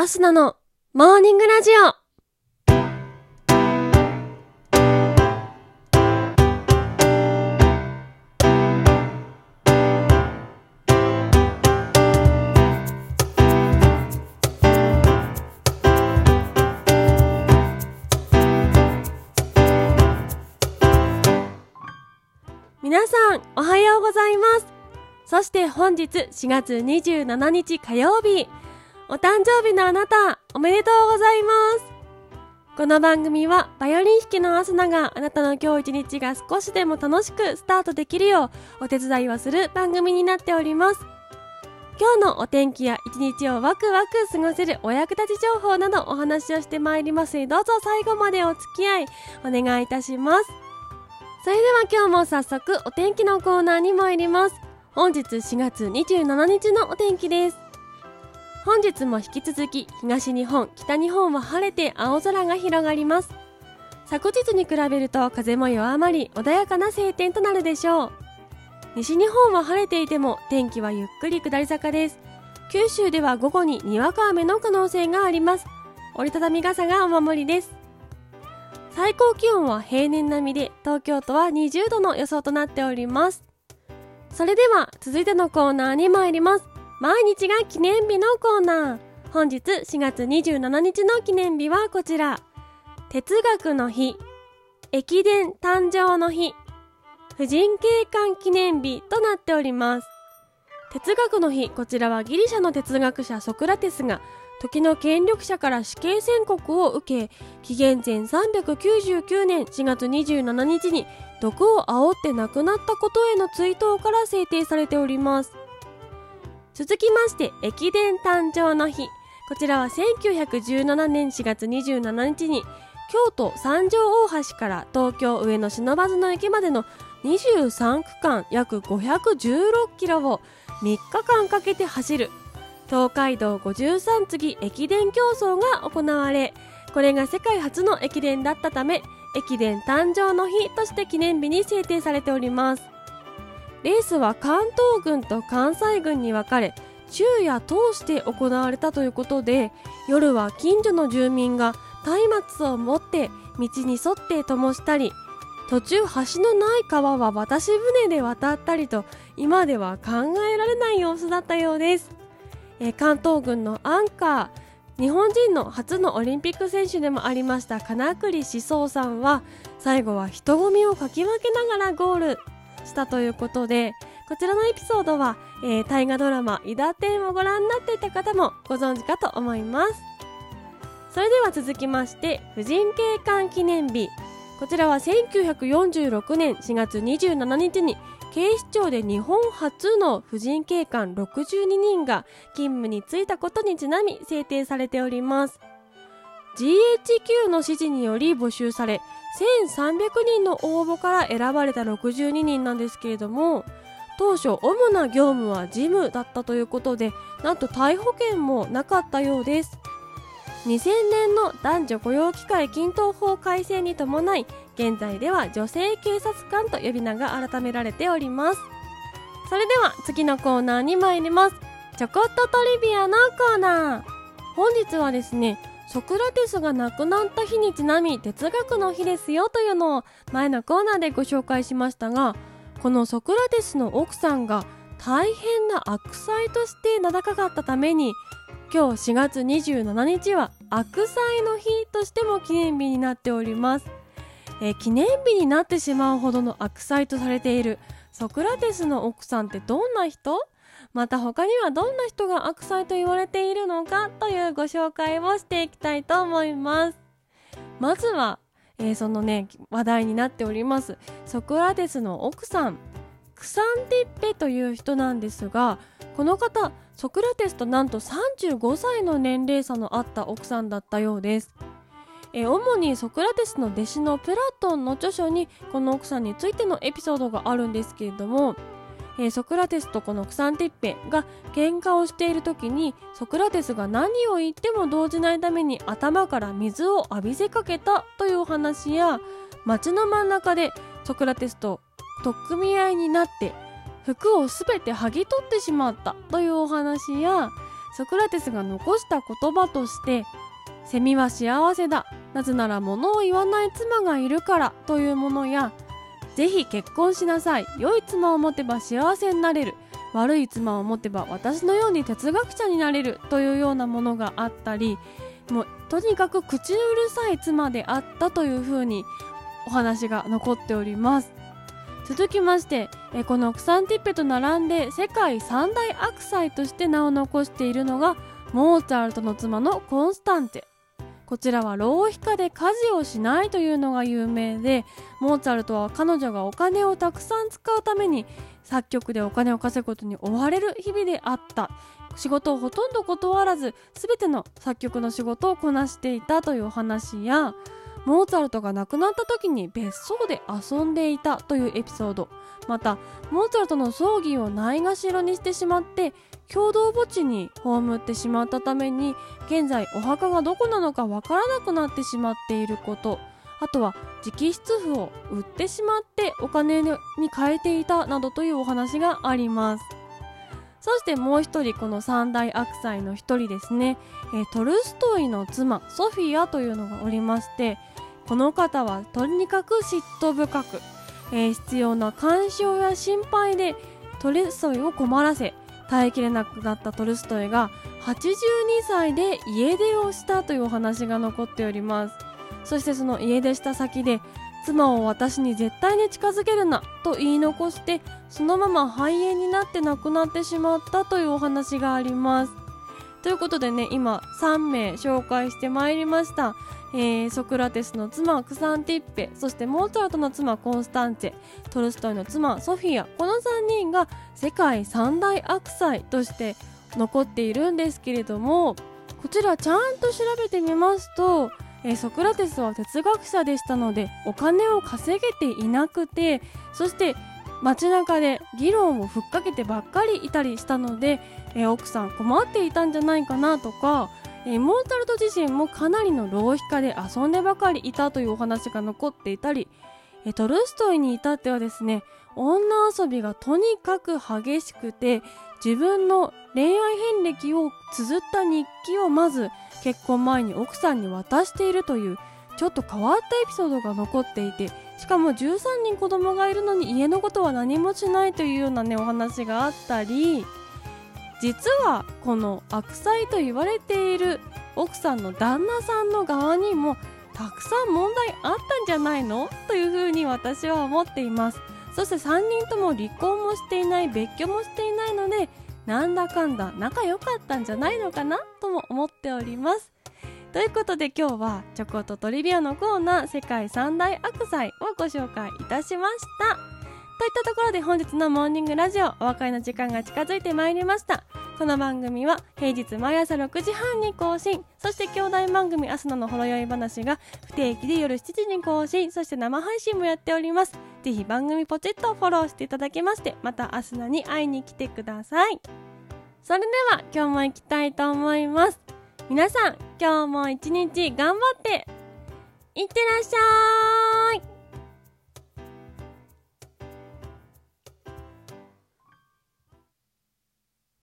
アスナのモーニングラジオ。皆さんおはようございます。そして本日4月27日火曜日。お誕生日のあなたおめでとうございます。この番組はバイオリン弾きのアスナがあなたの今日一日が少しでも楽しくスタートできるようお手伝いをする番組になっております。今日のお天気や一日をワクワク過ごせるお役立ち情報などお話をしてまいります。どうぞ最後までお付き合いお願いいたします。それでは今日も早速お天気のコーナーに参ります。本日4月27日のお天気です。本日も引き続き東日本北日本は晴れて青空が広がります。昨日に比べると風も弱まり穏やかな晴天となるでしょう。西日本は晴れていても天気はゆっくり下り坂です。九州では午後ににわか雨の可能性があります。折りたたみ傘がお守りです。最高気温は平年並みで東京都は20度の予想となっております。それでは続いてのコーナーに参ります。毎日が記念日のコーナー。本日4月27日の記念日はこちら。哲学の日。駅伝誕生の日。婦人警官記念日となっております。哲学の日。こちらはギリシャの哲学者ソクラテスが時の権力者から死刑宣告を受け紀元前399年4月27日に毒を煽って亡くなったことへの追悼から制定されております。続きまして駅伝誕生の日。こちらは1917年4月27日に京都三条大橋から東京上野不忍駅までの23区間約516キロを3日間かけて走る東海道53次駅伝競争が行われこれが世界初の駅伝だったため駅伝誕生の日として記念日に制定されております。レースは関東軍と関西軍に分かれ昼夜通して行われたということで夜は近所の住民が松明を持って道に沿って灯したり途中橋のない川は渡し船で渡ったりと今では考えられない様子だったようです。え関東軍のアンカー日本人の初のオリンピック選手でもありました金栗志宗さんは最後は人混みをかき分けながらゴール。したということでこちらのエピソードは、えー、大河ドラマ「伊田天」をご覧になっていた方もご存知かと思います。それでは続きまして婦人警官記念日。こちらは1946年4月27日に警視庁で日本初の婦人警官62人が勤務に就いたことにちなみ制定されております。GHQ の指示により募集され1300人の応募から選ばれた62人なんですけれども当初主な業務は事務だったということでなんと逮捕権もなかったようです。2000年の男女雇用機会均等法改正に伴い現在では女性警察官と呼び名が改められております。それでは次のコーナーに参りますちょこっとトリビアのコーナー本日はですねソクラテスが亡くなった日にちなみ哲学の日ですよというのを前のコーナーでご紹介しましたがこのソクラテスの奥さんが大変な悪妻として名高かったために今日4月27日は悪妻の日としても記念日になっております、えー、記念日になってしまうほどの悪妻とされているソクラテスの奥さんってどんな人？また他にはどんな人が悪妻と言われているのかというご紹介をしていきたいと思います。まずは、えー、そのね話題になっておりますソクラテスの奥さんクサンティッペという人なんですがこの方ソクラテスとなんと35歳の年齢差のあった奥さんだったようです。え主にソクラテスの弟子のプラトンの著書にこの奥さんについてのエピソードがあるんですけれども、えソクラテスとこのクサンテッペが喧嘩をしている時にソクラテスが何を言っても動じないために頭から水を浴びせかけたというお話や街の真ん中でソクラテスと取っ組み合いになって服をすべて剥ぎ取ってしまったというお話やソクラテスが残した言葉としてセミは幸せだなぜなら物を言わない妻がいるからというものやぜひ結婚しなさい。良い妻を持てば幸せになれる。悪い妻を持てば私のように哲学者になれる。というようなものがあったりもうとにかく口うるさい妻であったというふうにお話が残っております。続きましてえこのクサンティッペと並んで世界三大悪妻として名を残しているのがモーツァルトの妻のコンスタンテ。こちらは浪費家で家事をしないというのが有名でモーツァルトは彼女がお金をたくさん使うために作曲でお金を稼ぐことに追われる日々であった。仕事をほとんど断らず全ての作曲の仕事をこなしていたというお話やモーツァルトが亡くなった時に別荘で遊んでいたというエピソード。またモーツァルトの葬儀をないがしろにしてしまって共同墓地に葬ってしまったために現在お墓がどこなのかわからなくなってしまっていること。あとは直筆譜を売ってしまってお金に変えていたなどというお話があります。そしてもう一人この三大悪妻の一人ですね、え、トルストイの妻ソフィアというのがおりましてこの方はとにかく嫉妬深く、えー、必要な干渉や心配でトルストイを困らせ耐えきれなくなったトルストイが82歳で家出をしたというお話が残っております。そしてその家出した先で妻を私に絶対に近づけるなと言い残してそのまま肺炎になって亡くなってしまったというお話があります。ということでね今3名紹介してまいりました。えー、ソクラテスの妻クサンティッペそしてモーツァルトの妻コンスタンツェトルストイの妻ソフィア。この3人が世界三大悪妻として残っているんですけれどもこちらちゃんと調べてみますと、え、ソクラテスは哲学者でしたのでお金を稼げていなくてそして街中で議論をふっかけてばっかりいたりしたので、えー、奥さん困っていたんじゃないかなとかえモーツァルト自身もかなりの浪費家で遊んでばかりいたというお話が残っていたり、えトルストイに至ってはですね女遊びがとにかく激しくて自分の恋愛遍歴を綴った日記をまず結婚前に奥さんに渡しているというちょっと変わったエピソードが残っていてしかも13人子供がいるのに家のことは何もしないというようなねお話があったり実はこの悪妻と言われている奥さんの旦那さんの側にもたくさん問題あったんじゃないの？というふうに私は思っています。そして3人とも離婚もしていない別居もしていないのでなんだかんだ仲良かったんじゃないのかな？とも思っております。ということで今日はチョコとトリビアのコーナー世界三大悪妻をご紹介いたしました。といったところで本日のモーニングラジオお別れの時間が近づいてまいりました。この番組は平日毎朝6時半に更新。そして兄弟番組アスナのほろ酔い話が不定期で夜7時に更新。そして生配信もやっております。ぜひ番組ポチッとフォローしていただきましてまたアスナに会いに来てください。それでは今日も行きたいと思います。皆さん今日も一日頑張っていってらっしゃい。